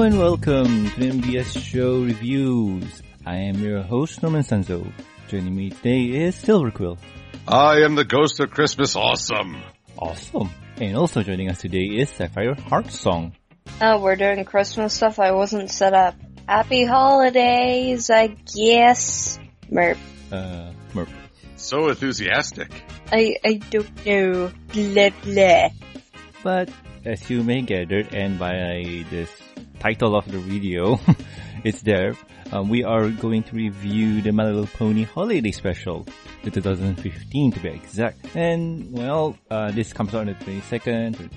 Hello and welcome to the MBS Show Reviews. I am your host, Norman Sanzo. Joining me today is Silver Quill. I am the ghost of Christmas awesome. Awesome. And also joining us today is Sapphire Heart Song. Oh, we're doing Christmas stuff. I wasn't set up. Happy holidays, I guess. Merp. Uh, Merp. So enthusiastic. I, I don't know. Blah, blah. But as you may gather, and by this title of the video, it's there. Um, we are going to review the My Little Pony Holiday Special, the 2015 to be exact. And well, uh, this comes out on the 22nd,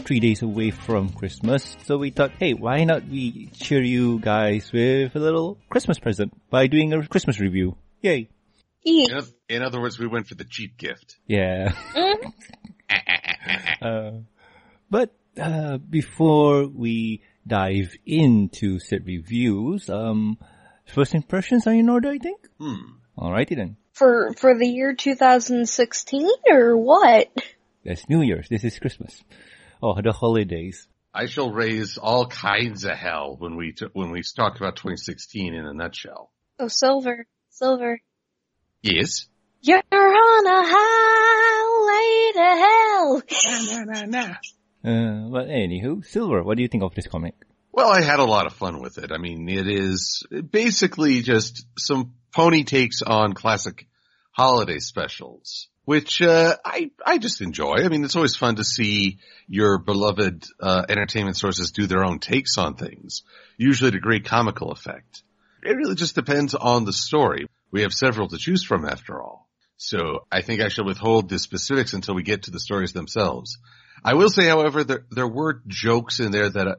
three days away from Christmas. So we thought, hey, why not we cheer you guys with a little Christmas present by doing a Christmas review? Yay! In, oth- in other words, we went for the cheap gift. Yeah. Mm. Uh, but uh, before we dive into said reviews, um, first impressions are in order, I think. Hmm. Alrighty then. For, for the year 2016 or what? That's New Year's. This is Christmas. Oh, the holidays. I shall raise all kinds of hell when we t- when we talk about 2016 in a nutshell. Oh, silver. Silver. Yes. You're on a highway to hell. Nah, nah, nah, nah. Uh, but anywho, Silver, what do you think of this comic? Well, I had a lot of fun with it. I mean, it is basically just some pony takes on classic holiday specials, which uh, I I just enjoy. I mean, it's always fun to see your beloved uh, entertainment sources do their own takes on things, usually to great comical effect. It really just depends on the story. We have several to choose from, after all. So I think I should withhold the specifics until we get to the stories themselves. I will say, however, there there were jokes in there that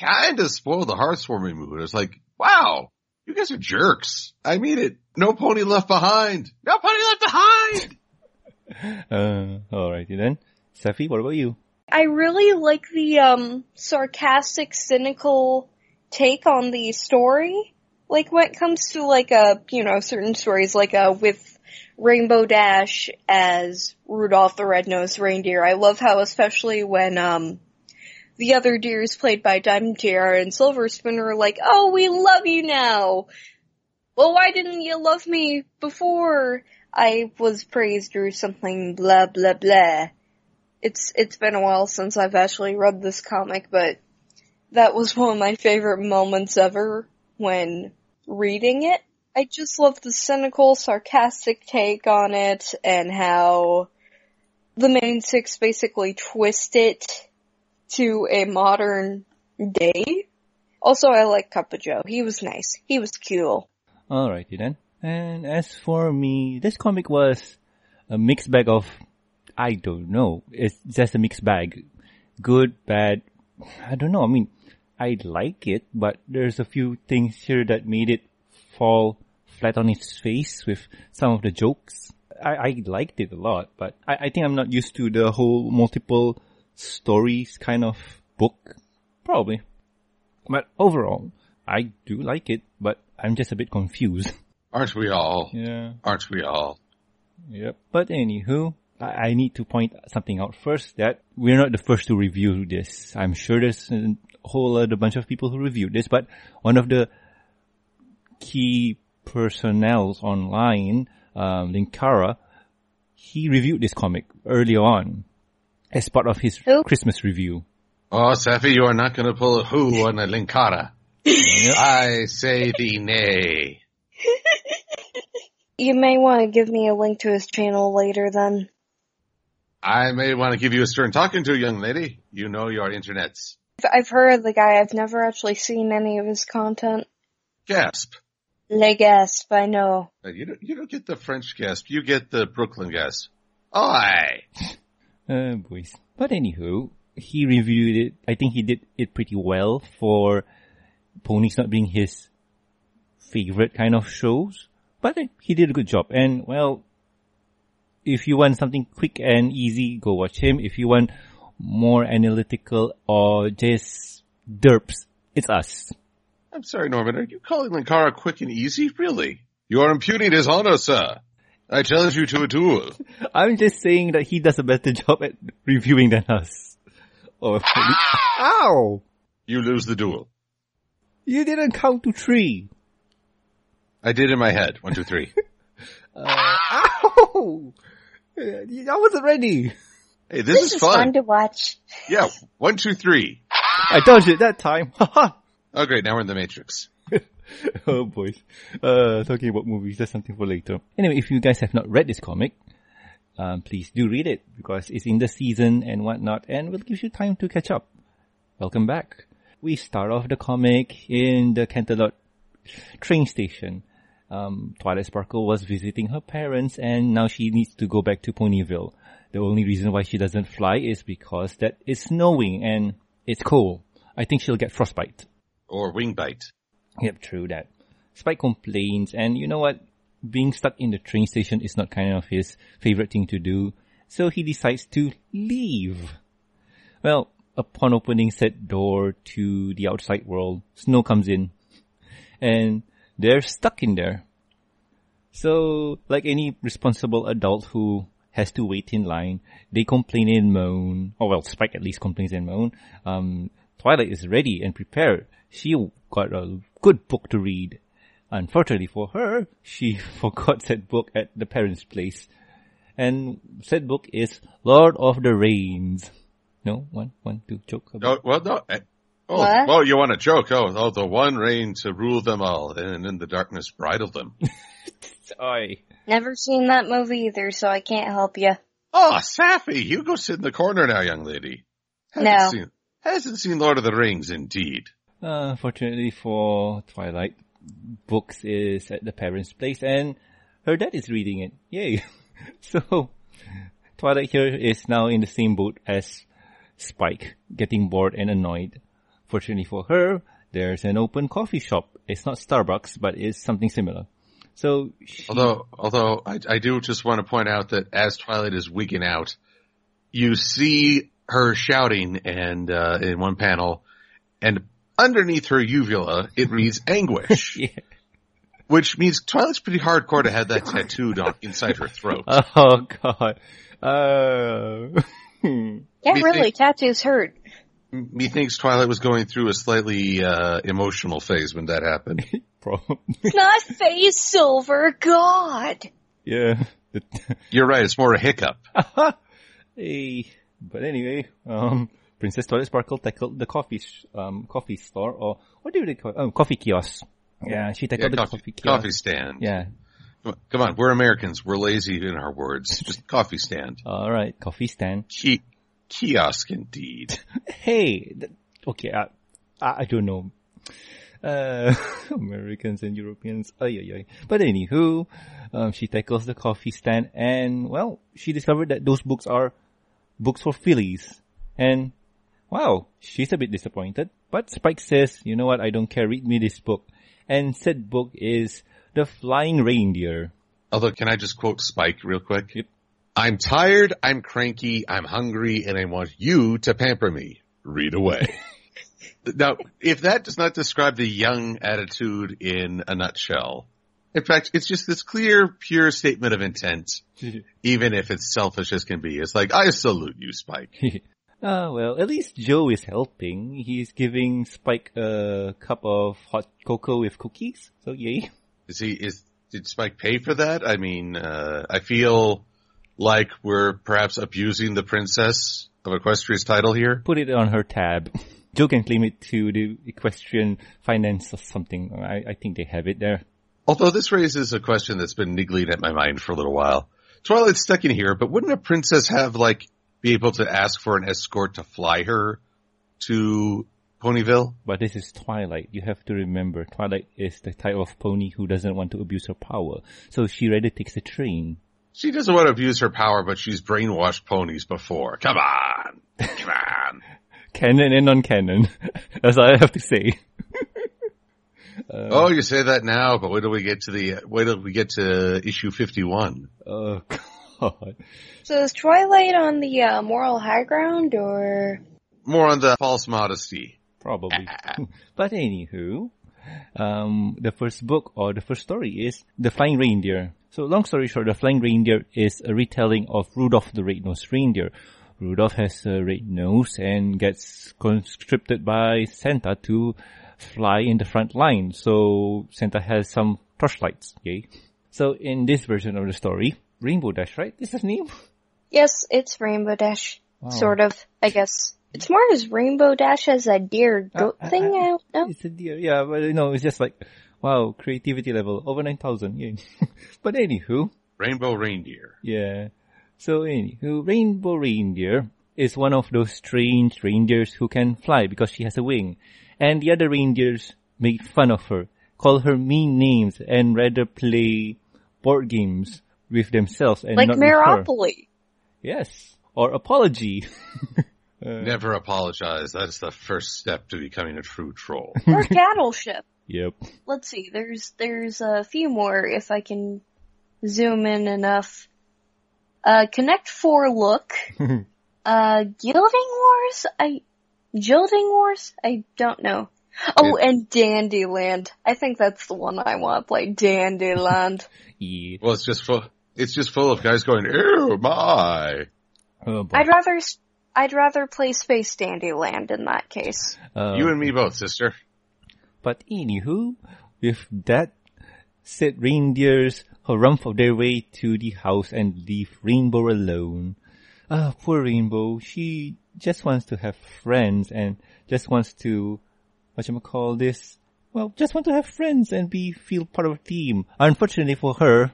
kind of spoiled the heartwarming mood. It's like, wow, you guys are jerks. I mean it. No pony left behind. No pony left behind. Uh, alrighty then. Safi, what about you? I really like the um sarcastic, cynical take on the story. Like when it comes to like a you know certain stories, like uh with Rainbow Dash as Rudolph the Red-Nosed Reindeer. I love how especially when um the other deers played by Diamond Tiara and Silver Spoon are like, "Oh, we love you now." Well, why didn't you love me before I was praised or something? Blah blah blah it's it's been a while since I've actually read this comic, but that was one of my favorite moments ever when reading it. I just love the cynical, sarcastic take on it and how the main six basically twist it to a modern day. Also, I like Cup of Joe. He was nice. He was cool. Alrighty then. And as for me, this comic was a mixed bag of, I don't know, it's just a mixed bag. Good, bad, I don't know, I mean, I like it, but there's a few things here that made it fall flat on its face with some of the jokes. I, I liked it a lot, but I, I think I'm not used to the whole multiple stories kind of book. Probably. But overall, I do like it, but I'm just a bit confused. Aren't we all? Yeah. Aren't we all? Yep. But anywho, I, I need to point something out first that we're not the first to review this. I'm sure there's a whole other bunch of people who reviewed this, but one of the key personnels online, um, Linkara, he reviewed this comic early on as part of his Who? Christmas review. Oh, Safi, you are not going to pull a who on a Linkara. I say thee nay. You may want to give me a link to his channel later then. I may want to give you a stern talking to, young lady. You know your internets. I've heard of the guy. I've never actually seen any of his content. Gasp. Le gasp, I know. Uh, You don't, you don't get the French gasp. You get the Brooklyn gasp. Oi! Uh, boys. But anywho, he reviewed it. I think he did it pretty well for ponies not being his favorite kind of shows. But he did a good job. And well, if you want something quick and easy, go watch him. If you want more analytical or just derps, it's us. I'm sorry, Norman. Are you calling Linkara quick and easy? Really? You are impugning his honor, sir. I challenge you to a duel. I'm just saying that he does a better job at reviewing than us. Or, ow! You lose the duel. You didn't count to three. I did in my head. One, two, three. Ow! Uh, I wasn't ready. Hey, this, This is is fun. fun to watch. Yeah, one, two, three. I dodged it that time. Oh great, now we're in the Matrix. oh boys. Uh, talking about movies, that's something for later. Anyway, if you guys have not read this comic, um, please do read it because it's in the season and whatnot and will give you time to catch up. Welcome back. We start off the comic in the Canterlot train station. Um, Twilight Sparkle was visiting her parents and now she needs to go back to Ponyville. The only reason why she doesn't fly is because that it's snowing and it's cold. I think she'll get frostbite. Or wing bite. Yep, true that. Spike complains, and you know what? Being stuck in the train station is not kind of his favorite thing to do, so he decides to leave. Well, upon opening said door to the outside world, snow comes in, and they're stuck in there. So, like any responsible adult who has to wait in line, they complain and moan. Oh well, Spike at least complains and moan. Um, Twilight is ready and prepared. She got a good book to read. Unfortunately for her, she forgot said book at the parents' place. And said book is Lord of the Rings. No, one, one, two, joke. Oh, well, no. eh, Oh, What? well, you want a joke? Oh, oh, the one reign to rule them all, and in the darkness bridle them. Oi. Never seen that movie either, so I can't help you. oh, Sappy, you go sit in the corner now, young lady. Hasn't No. Seen, hasn't seen Lord of the Rings, indeed. Uh, fortunately for Twilight, books is at the parents' place and her dad is reading it. Yay. so, Twilight here is now in the same boat as Spike, getting bored and annoyed. Fortunately for her, there's an open coffee shop. It's not Starbucks, but it's something similar. So, she, Although, although I, I do just want to point out that as Twilight is wigging out, you see her shouting and, uh, in one panel, and underneath her uvula, it reads anguish, yeah. which means Twilight's pretty hardcore to have that tattooed on inside her throat. Oh god. Uh, Yeah, Me really, think- tattoos hurt. Methinks Twilight was going through a slightly, uh, emotional phase when that happened. probably. Not face silver, God. yeah. You're right, it's more a hiccup. hey, but anyway, um, Princess Twilight Sparkle tackled the coffee, sh- um, coffee store, or what do they call it? Oh, coffee kiosk. Yeah, she Yeah, tackled the coffee, coffee kiosk. coffee stand. Yeah. Come on, we're Americans. We're lazy in our words. Just coffee stand. Alright, coffee stand. Ki- kiosk indeed. Hey, th- okay, I, I, I don't know. Uh, Americans and Europeans, ay, ay, ay. But anywho, um, she tackles the coffee stand and, well, she discovered that those books are books for fillies. And, wow, she's a bit disappointed. But Spike says, you know what, I don't care, read me this book. And said book is The Flying Reindeer. Although, can I just quote Spike real quick? Yep. I'm tired, I'm cranky, I'm hungry, and I want you to pamper me. Read away. now, if that does not describe the young attitude in a nutshell, in fact, it's just this clear, pure statement of intent, even if it's selfish as can be. It's like, I salute you, Spike. Ah, well, at least Joe is helping. He's giving Spike a cup of hot cocoa with cookies. So yay. Is he, is, did Spike pay for that? I mean, uh, I feel like we're perhaps abusing the princess of Equestria's title here. Put it on her tab. Joe can claim it to the equestrian finance or something. I, I think they have it there. Although this raises a question that's been niggling at my mind for a little while. Twilight's stuck in here, but wouldn't a princess have like be able to ask for an escort to fly her to Ponyville? But this is Twilight. You have to remember, Twilight is the type of pony who doesn't want to abuse her power. So she rather takes a train. She doesn't want to abuse her power, but she's brainwashed ponies before. Come on. Come on. Canon and non-canon. That's all I have to say. oh, you say that now, but wait till we get to the, wait till we get to issue 51. Oh god. So is Twilight on the uh, moral high ground, or More on the false modesty. Probably. but anywho, um, the first book or the first story is The Flying Reindeer. So long story short, The Flying Reindeer is a retelling of Rudolph the Red-Nosed Reindeer. Rudolph has a red nose and gets conscripted by Santa to fly in the front line. So Santa has some torchlights. Yay. So in this version of the story, Rainbow Dash, right? This is his name? Yes, it's Rainbow Dash. Sort of, I guess. It's more as Rainbow Dash as a deer goat Uh, thing, uh, I don't know. It's a deer. Yeah, but you know, it's just like, wow, creativity level over 9,000. Yeah. but anywho, Rainbow reindeer. yeah. So anywho, Rainbow Reindeer is one of those strange reindeers who can fly because she has a wing. And the other reindeers make fun of her, call her mean names, and rather play board games with themselves and Like not with her. Yes. Or apology. Never apologize. That's the first step to becoming a true troll. Or Cattle Ship. yep. Let's see, there's, there's a few more if I can zoom in enough. Uh, Connect Four Look. uh, Gilding Wars? I, Gilding Wars? I don't know. Oh, and Dandyland. I think that's the one I want to play, Dandyland. Yeah. well, it's just full. It's just full of guys going, "Ew, my." Oh. I'd rather, s- I'd rather play Space Dandyland in that case. Uh, You and me both, sister. But anywho, with that said reindeers harumph of their way to the house and leave Rainbow alone. Ah, poor Rainbow. She just wants to have friends and just wants to, whatchamacall this? Well, just want to have friends and be, feel part of a team. Unfortunately for her,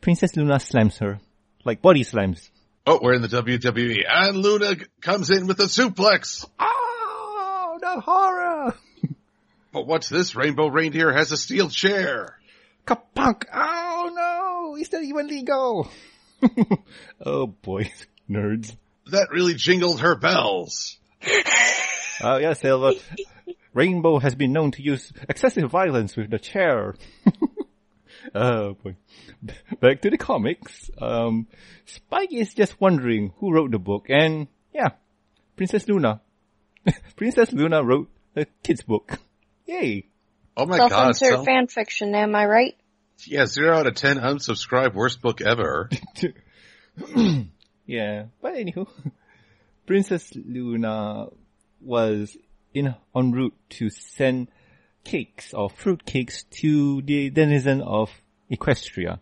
Princess Luna slams her. Like body slams. Oh, we're in the WWE, and Luna comes in with a suplex. Oh, the horror! But what's this? Rainbow reindeer has a steel chair. Kapunk! Oh no! Is that even legal? oh boy, nerds. That really jingled her bells. Oh yeah, Silver. Rainbow has been known to use excessive violence with the chair. oh boy. Back to the comics. Um, Spike is just wondering who wrote the book and yeah, Princess Luna. Princess Luna wrote a kid's book. Yay! Oh my god. Self-insert Self- fan fiction, am I right? yeah, zero out of ten unsubscribe worst book ever. Yeah, but anywho, Princess Luna was in en route to send cakes or fruit cakes to the denizen of Equestria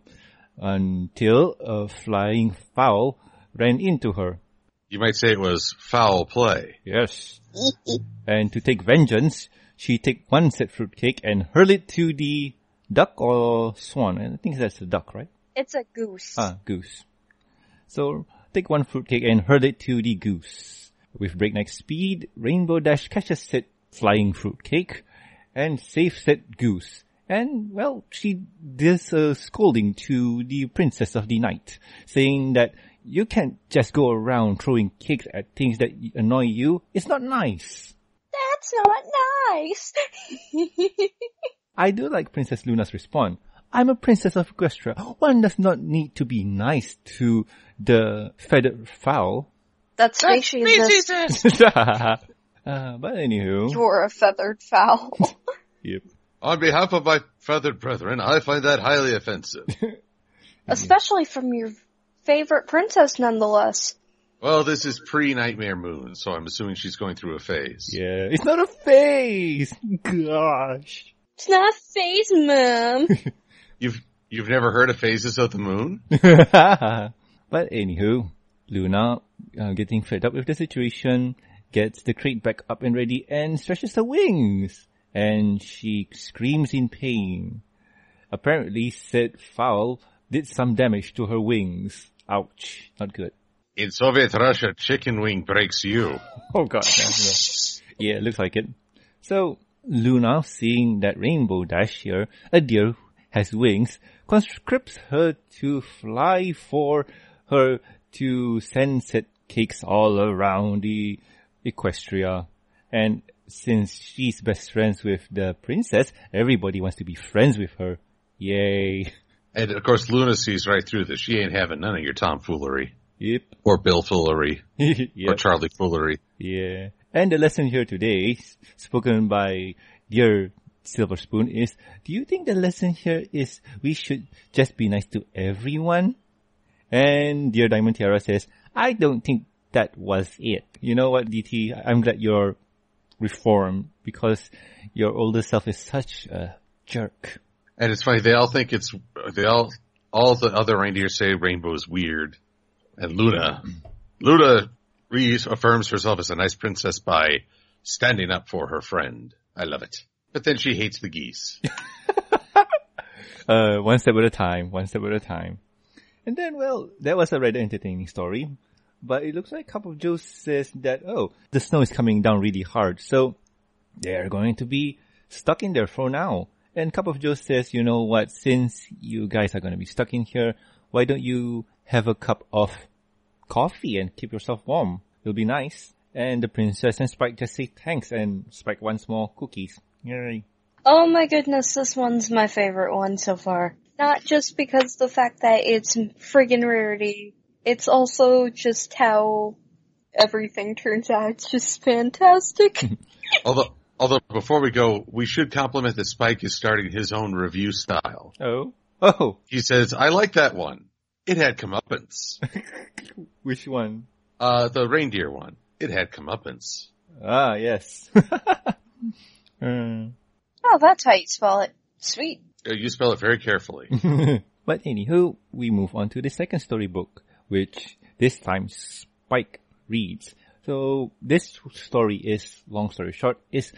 until a flying fowl ran into her. You might say it was foul play. Yes. and to take vengeance, she take one set fruitcake and hurl it to the duck or swan. I think that's the duck, right? It's a goose. Ah, goose. So take one fruitcake and hurl it to the goose. With breakneck speed, Rainbow Dash catches said flying fruitcake and safe said goose. And well, she does a scolding to the princess of the night, saying that you can't just go around throwing cakes at things that annoy you. It's not nice. That's not nice. I do like Princess Luna's response. I'm a princess of Equestria. One does not need to be nice to the feathered fowl. That's speciesist. uh, but anywho, You're a feathered fowl. yep. On behalf of my feathered brethren, I find that highly offensive. Especially from your favorite princess nonetheless. well, this is pre-Nightmare Moon, so I'm assuming she's going through a phase. Yeah, it's not a phase. Gosh. It's not a phase, mom. You've you've never heard of phases of the moon? but anywho, Luna, uh, getting fed up with the situation, gets the crate back up and ready and stretches her wings. And she screams in pain. Apparently, said fowl did some damage to her wings. Ouch. Not good. In Soviet Russia, chicken wing breaks you. Oh god. Yeah, looks like it. So, Luna, seeing that Rainbow Dash here, a deer has wings, conscripts her to fly for her to send set cakes all around the Equestria. And since she's best friends with the princess, everybody wants to be friends with her. Yay. And of course, Luna sees right through this. She ain't having none of your tomfoolery. Yep. Or Bill foolery. yep. Or Charlie foolery. Yeah. And the lesson here today, spoken by dear Silver Spoon, is, do you think the lesson here is we should just be nice to everyone? And dear Diamond Tiara says, I don't think that was it. You know what, DT? I'm glad you're reform because your older self is such a jerk. And it's funny, they all think it's, they all, all the other reindeer say Rainbow is weird. And Luna, Luna reaffirms herself as a nice princess by standing up for her friend. I love it. But then she hates the geese. Uh, one step at a time, one step at a time. And then, well, that was a rather entertaining story. But it looks like Cup of Joe says that, oh, the snow is coming down really hard. So they're going to be stuck in there for now. And Cup of Joe says, you know what, since you guys are going to be stuck in here, why don't you have a cup of coffee and keep yourself warm? It'll be nice. And the princess and Spike just say thanks and Spike wants more cookies. Yay. Oh my goodness, this one's my favorite one so far. Not just because the fact that it's friggin' rarity, it's also just how everything turns out. It's just fantastic. although, although before we go, we should compliment that Spike is starting his own review style. Oh. Oh. He says, I like that one. It had comeuppance. Which one? Uh, the reindeer one. It had comeuppance. Ah, yes. uh. oh, that's how you spell it. Sweet. Uh, You spell it very carefully. but anywho, we move on to the second storybook, which this time Spike reads. So this story is, long story short, is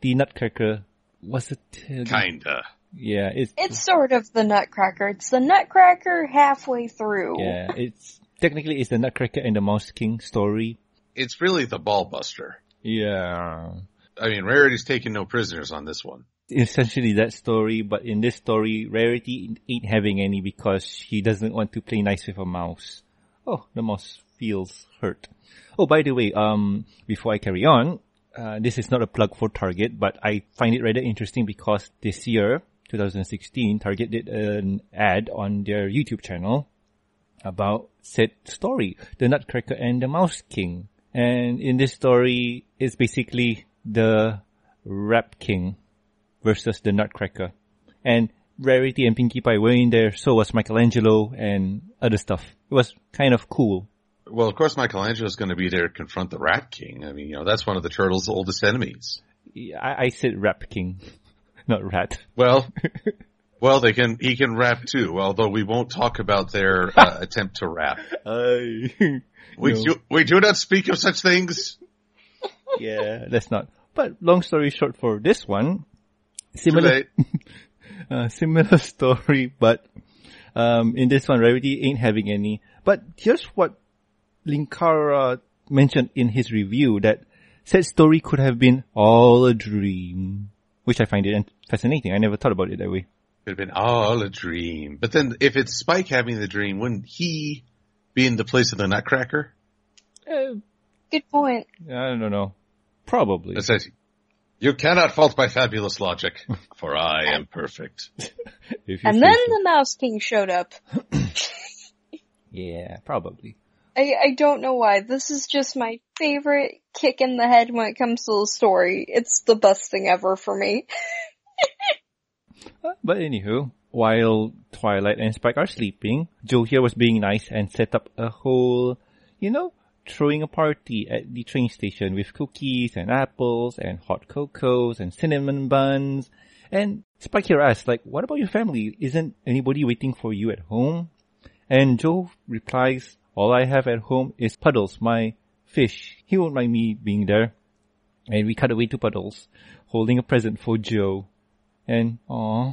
the Nutcracker, was it? uh, Kinda. Yeah, it's, It's sort of the Nutcracker. It's the Nutcracker halfway through. yeah, it's, technically it's the Nutcracker and the Mouse King story. It's really the ball buster. Yeah. I mean, Rarity's taking no prisoners on this one. Essentially that story, but in this story, Rarity ain't having any because she doesn't want to play nice with a mouse. Oh, the mouse feels hurt. Oh, by the way, um, before I carry on, uh, this is not a plug for Target, but I find it rather interesting because this year, 2016, Target did an ad on their YouTube channel about said story, The Nutcracker and the Mouse King. And in this story, it's basically the Rap King versus the Nutcracker. And Rarity and Pinkie Pie were in there, so was Michelangelo and other stuff. It was kind of cool. Well, of course, Michelangelo's going to be there to confront the Rat King. I mean, you know, that's one of the turtle's oldest enemies. I, I said Rat King, not Rat. Well, well, they can, he can rap too, although we won't talk about their uh, attempt to rap. I, We, No. do, we do not speak of such things. yeah, that's not. But long story short for this one, similar. Uh, similar story, but um, in this one, Rarity ain't having any. But here's what Linkara mentioned in his review that said story could have been all a dream, which I find it fascinating. I never thought about it that way. Could have been all a dream. But then if it's Spike having the dream, wouldn't he be in the place of the Nutcracker? Uh, Good point. I don't know. Probably. It says, you cannot fault my fabulous logic, for I am perfect. If you And then so. the Mouse King showed up. yeah, probably. I, I don't know why. This is just my favorite kick in the head when it comes to the story. It's the best thing ever for me. But anywho, while Twilight and Spike are sleeping, Joe here was being nice and set up a whole, you know, throwing a party at the train station with cookies and apples and hot cocos and cinnamon buns. And Spike here asks, like, what about your family? Isn't anybody waiting for you at home? And Joe replies, all I have at home is Puddles, my fish. He won't mind me being there. And we cut away to Puddles, holding a present for Joe. And, aw,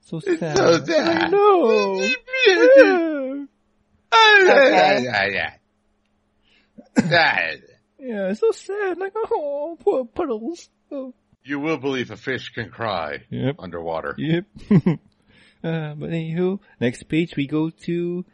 so sad. so sad. I know. Okay. yeah, so sad. Like, oh, poor Puddles. Oh. You will believe a fish can cry Yep. underwater. Yep. uh, but anywho, next page we go to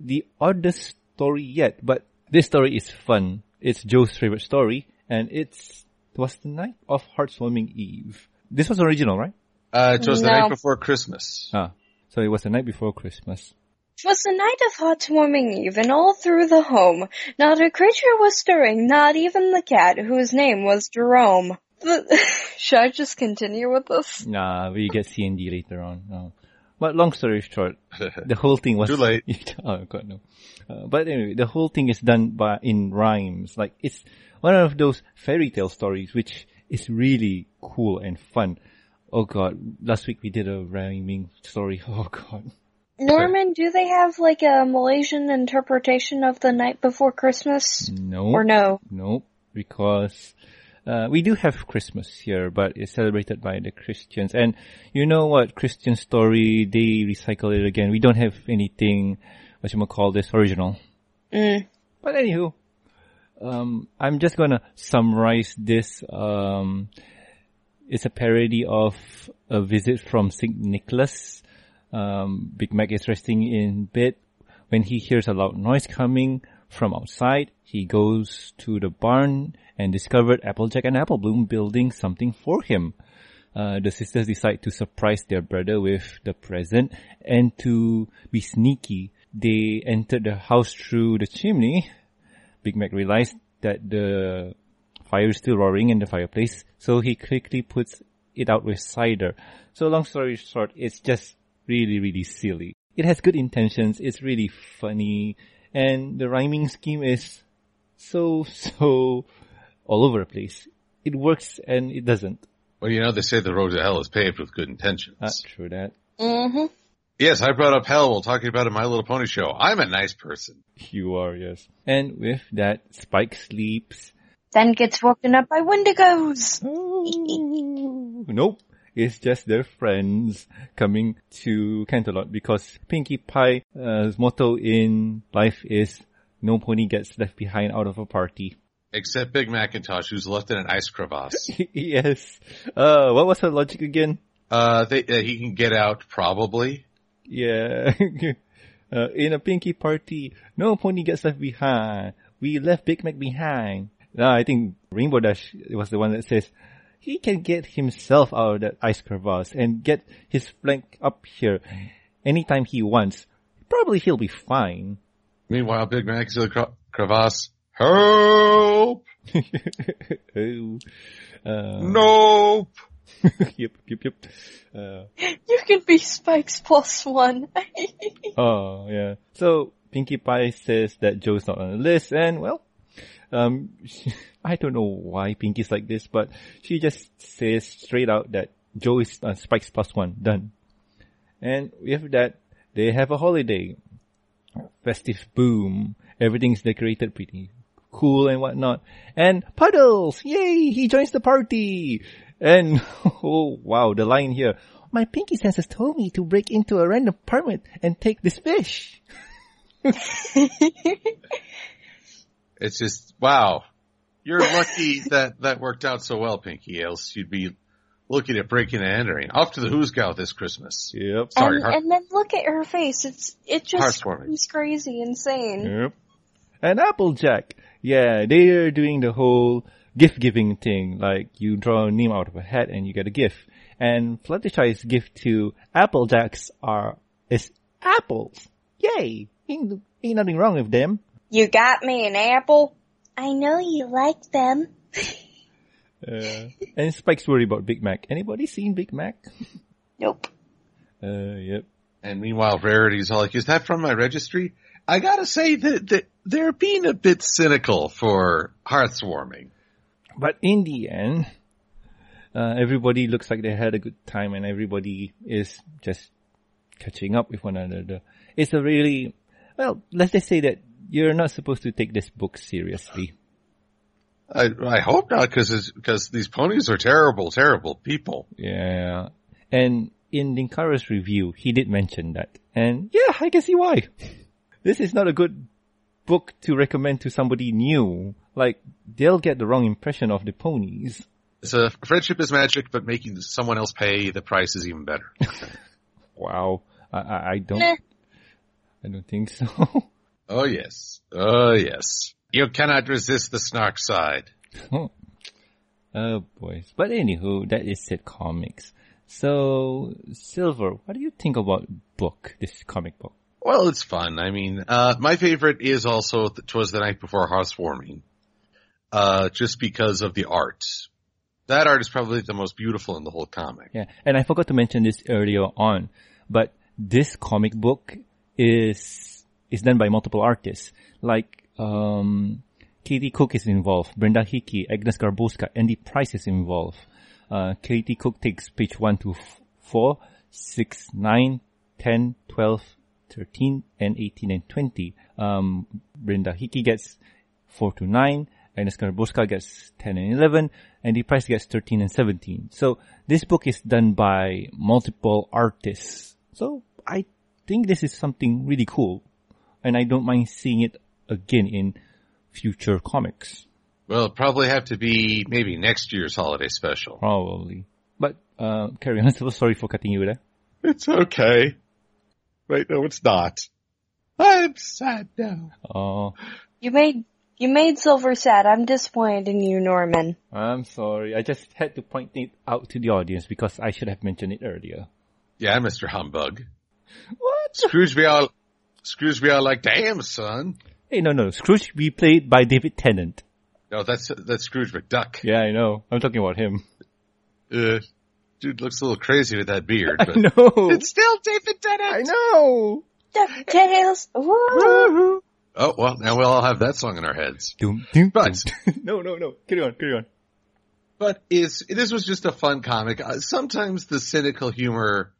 the oddest story yet. But this story is fun. It's Joe's favorite story, and it's it was the night of Hearth's Warming Eve. This was original, right? Uh, it was the night before Christmas. Ah, so it was the night before Christmas. Twas a night of heartwarming eve, and all through the home, not a creature was stirring, not even the cat, whose name was Jerome. The- Should I just continue with this? Nah, we get C and D later on. No. But long story short, the whole thing was Too late. oh god no. Uh, but anyway, the whole thing is done by in rhymes. Like it's one of those fairy tale stories, which is really cool and fun. Oh god, last week we did a rhyming story. Oh god. Norman, do they have like a Malaysian interpretation of the night before Christmas? No. Or no? Nope, because uh, we do have Christmas here, but it's celebrated by the Christians. And you know what? Christian story, they recycle it again. We don't have anything, what you might call this, original. Mm. But anywho, um, I'm just gonna summarize this. Um, it's a parody of a visit from St. Nicholas. Um, Big Mac is resting in bed when he hears a loud noise coming from outside. He goes to the barn and discovered Applejack and Applebloom building something for him. Uh, the sisters decide to surprise their brother with the present and to be sneaky, they entered the house through the chimney. Big Mac realized that the fire is still roaring in the fireplace, so he quickly puts it out with cider. So long story short, it's just really, really silly. It has good intentions, it's really funny, and the rhyming scheme is so, so all over the place. It works and it doesn't. Well, you know, they say the road to hell is paved with good intentions. Not true that. Mm-hmm. Yes, I brought up hell while talking about it in My Little Pony show. I'm a nice person. You are, yes. And with that, Spike sleeps. Then gets woken up by Wendigos. nope. It's just their friends coming to Canterlot because Pinkie Pie's uh, motto in life is no pony gets left behind out of a party. Except Big McIntosh, who's left in an ice crevasse. yes. Uh, what was her logic again? Uh, they, uh, he can get out, probably. Yeah. uh, in a Pinkie party, no pony gets left behind. We left Big Mac behind. Uh, I think Rainbow Dash was the one that says, he can get himself out of that ice crevasse and get his flank up here anytime he wants. Probably he'll be fine. Meanwhile, Big Mac is in the cre- crevasse. Help! oh, uh, Nope! yep, yep, yep. Uh, You can be Spike's plus one. oh, yeah. So, Pinkie Pie says that Joe's not on the list and, well, um, I don't know why Pinkie's like this, but she just says straight out that Joe is uh, Spike's plus one. Done. And with that, they have a holiday. Festive boom. Everything's decorated pretty cool and whatnot. And Puddles! Yay! He joins the party! And, oh wow, the line here. My pinky senses told me to break into a random apartment and take this fish. It's just, wow. You're lucky that that worked out so well, Pinkie, else you'd be looking at breaking and entering. Off to the hoosegow this Christmas. Yep. Sorry, and, Har- and then look at her face. It's it just Heartwarming. seems crazy, insane. Yep. And Applejack. Yeah, they are doing the whole gift giving thing. Like you draw a name out of a hat and you get a gift. And Fluttershy's gift to Applejacks are is apples. Yay! Ain't, ain't nothing wrong with them. You got me an apple. I know you like them. Uh, and Spike's worried about Big Mac. Anybody seen Big Mac? Nope. Uh, yep. And meanwhile, Rarity's all like, is that from my registry? I gotta say that, that they're being a bit cynical for Hearth's Warming. But in the end, uh, everybody looks like they had a good time and everybody is just catching up with one another. It's a really, well, let's just say that you're not supposed to take this book seriously. I, I hope not, cause because these ponies are terrible, terrible people. Yeah. And in Linkara's review, he did mention that. And yeah, I can see why. This is not a good book to recommend to somebody new. Like, they'll get the wrong impression of the ponies. So friendship is magic, but making someone else pay the price is even better. Wow. I, I, I don't, Meh. I don't think so. oh yes. Oh yes. You cannot resist the snark side. oh boys. But anywho, that is it comics. So, Silver, what do you think about book, this comic book? Well, it's fun. I mean, uh, my favorite is also Twas the Night Before Housewarming. Uh, just because of the art. That art is probably the most beautiful in the whole comic. Yeah, and I forgot to mention this earlier on, but this comic book is is done by multiple artists. Like um, Katie Cook is involved, Brenda Hickey, Agnes Garbowska, Andy Price is involved. Uh, Katie Cook takes page 1 to f- 4, 6, 9, 10, 12, 13, and 18 and 20. Um, Brenda Hickey gets 4 to 9, Agnes Garbowska gets 10 and 11, Andy Price gets 13 and 17. So this book is done by multiple artists. So I think this is something really cool. And I don't mind seeing it again in future comics. Well, it'll probably have to be maybe next year's holiday special. Probably. But, uh, carry on. I'm so sorry for cutting you there. It's okay. Wait, no, it's not. I'm sad now. Oh, You made you made Silver sad. I'm disappointed in you, Norman. I'm sorry. I just had to point it out to the audience because I should have mentioned it earlier. Yeah, Mr. Humbug. What? Scrooge me all, Scrooge me all like, damn, son. Hey, no, no. Scrooge be played by David Tennant. No, that's, that's Scrooge McDuck. Yeah, I know. I'm talking about him. Uh, dude looks a little crazy with that beard, I know. it's still David Tennant. I know. DuckTales. Woo! Oh, well, now we'll all have that song in our heads. Doom, doom, But- doom. no, no, no. Carry on, carry on. But is this was just a fun comic. Uh, sometimes the cynical humor,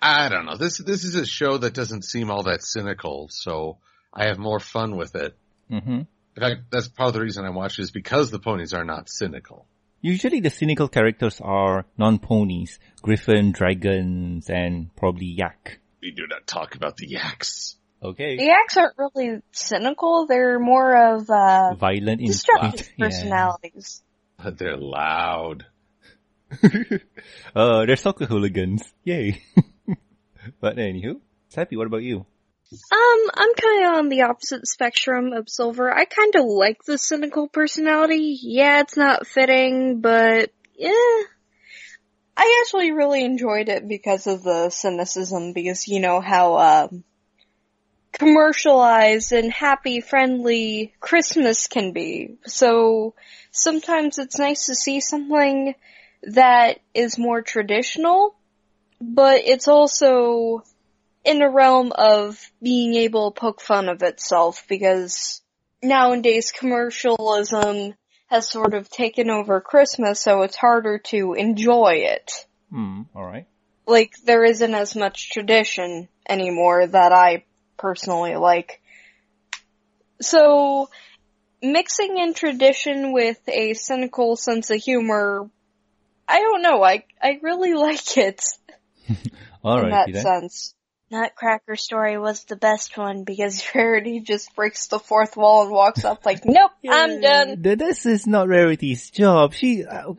I don't know. This this is a show that doesn't seem all that cynical, so I have more fun with it. hmm In fact, that's part of the reason I watch it is because the ponies are not cynical. Usually the cynical characters are non-ponies. Griffin, dragons, and probably yak. We do not talk about the yaks. Okay. The Yaks aren't really cynical. They're more of uh, Violent in destructive Yeah. personalities. They're loud. Uh, they're soccer hooligans. Yay. but anywho, Sappy, what about you? Um, I'm kind of on the opposite spectrum of Silver. I kind of like the cynical personality. Yeah, it's not fitting, but yeah. I actually really enjoyed it because of the cynicism, because you know how, um, commercialized and happy, friendly Christmas can be. So, sometimes it's nice to see something that is more traditional, but it's also in the realm of being able to poke fun of itself because nowadays commercialism has sort of taken over Christmas, so it's harder to enjoy it. Hmm, alright. Like, there isn't as much tradition anymore that I personally like. So, mixing in tradition with a cynical sense of humor, I don't know, I, I really like it in Alright, that sense. Nutcracker story was the best one because Rarity just breaks the fourth wall and walks up like, nope, I'm done. This is not Rarity's job. She, uh,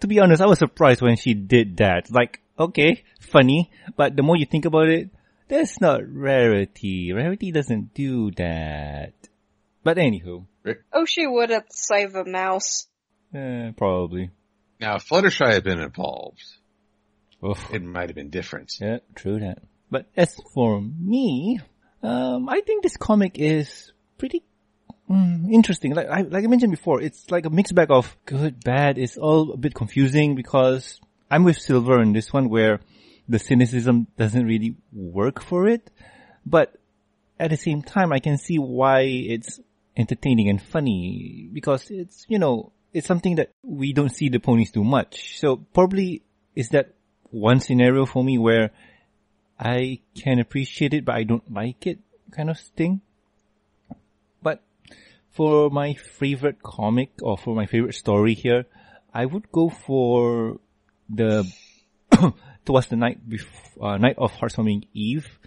to be honest, I was surprised when she did that. Like, okay, funny, but the more you think about it, that's not Rarity. Rarity doesn't do that. But anywho, Oh, she would at the sight a mouse. eh, probably. Now, if Fluttershy had been involved, Oof. it might have been different. Yeah, true that. But as for me, um, I think this comic is pretty mm, interesting. Like I like I mentioned before, it's like a mixed bag of good, bad. It's all a bit confusing because I'm with Silver in this one where the cynicism doesn't really work for it, but at the same time, I can see why it's entertaining and funny because it's you know it's something that we don't see the ponies do much. So probably is that one scenario for me where I can appreciate it, but I don't like it kind of thing. But for my favorite comic or for my favorite story here, I would go for the towards the night before, uh, night of Heartwarming Eve.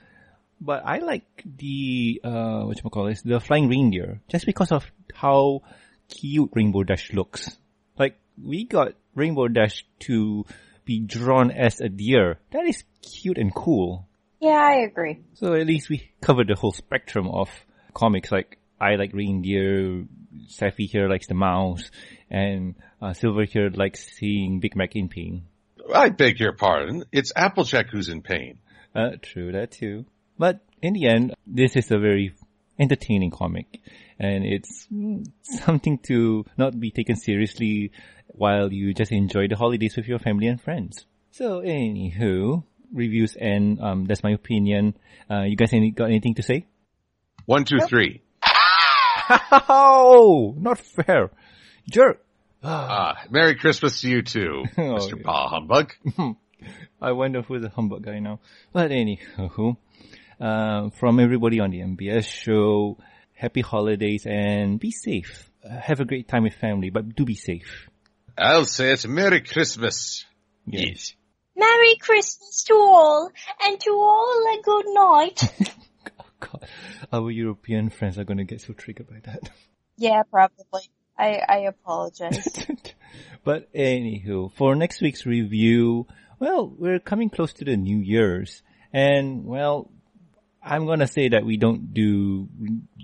But I like the uh, what call this the flying reindeer just because of how cute Rainbow Dash looks. Like we got Rainbow Dash to be drawn as a deer. That is cute and cool. Yeah, I agree. So at least we covered the whole spectrum of comics. Like I like reindeer, Safi here likes the mouse, and uh, Silver here likes seeing Big Mac in pain. I beg your pardon. It's Applejack who's in pain. Uh, true that too. But in the end, this is a very entertaining comic, and it's mm, something to not be taken seriously while you just enjoy the holidays with your family and friends. So, anywho, reviews and um, that's my opinion. Uh, you guys any, got anything to say? One, two, three. Oh, not fair. Jerk. Ah, Merry Christmas to you too, Oh, Mr. yeah. Pa Humbug. I wonder who's the humbug guy now. But anywho, uh, from everybody on the MBS show, happy holidays and be safe. Uh, have a great time with family, but do be safe. I'll say it. Merry Christmas. Yes. Merry Christmas to all, and to all a good night. Oh God, our European friends are gonna get so triggered by that. yeah, probably. I, I apologize. but anywho, for next week's review, well, we're coming close to the New Year's, and well, I'm gonna say that we don't do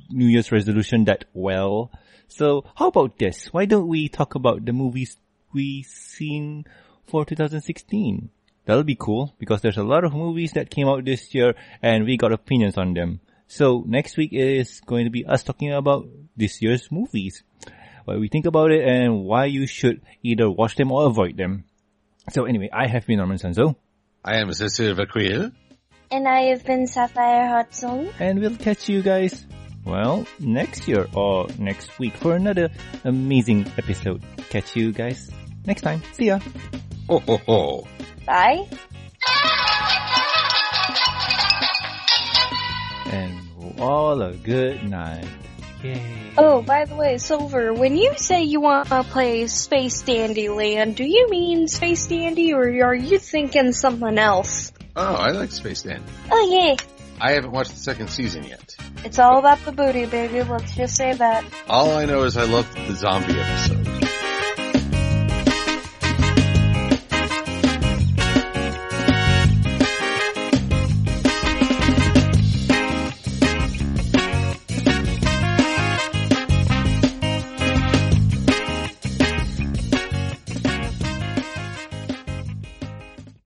New Year's resolution that well. So how about this? Why don't we talk about the movies we seen for 2016? That'll be cool because there's a lot of movies that came out this year and we got opinions on them. So next week is going to be us talking about this year's movies what we think about it and why you should either watch them or avoid them. So anyway, I have been Norman Sanzo, I am Silver Quill. and I have been Sapphire Heart Song. and we'll catch you guys, well, next year or next week for another amazing episode. Catch you guys next time. See ya! Ho ho ho. Bye. And all a good night. Yay. Oh, by the way, Silver, when you say you want to play Space Dandy Land, do you mean Space Dandy or are you thinking something else? Oh, I like Space Dandy. Oh yeah, I haven't watched the second season yet. it's all about the booty, baby. Let's just say that. All I know is I loved the zombie episode.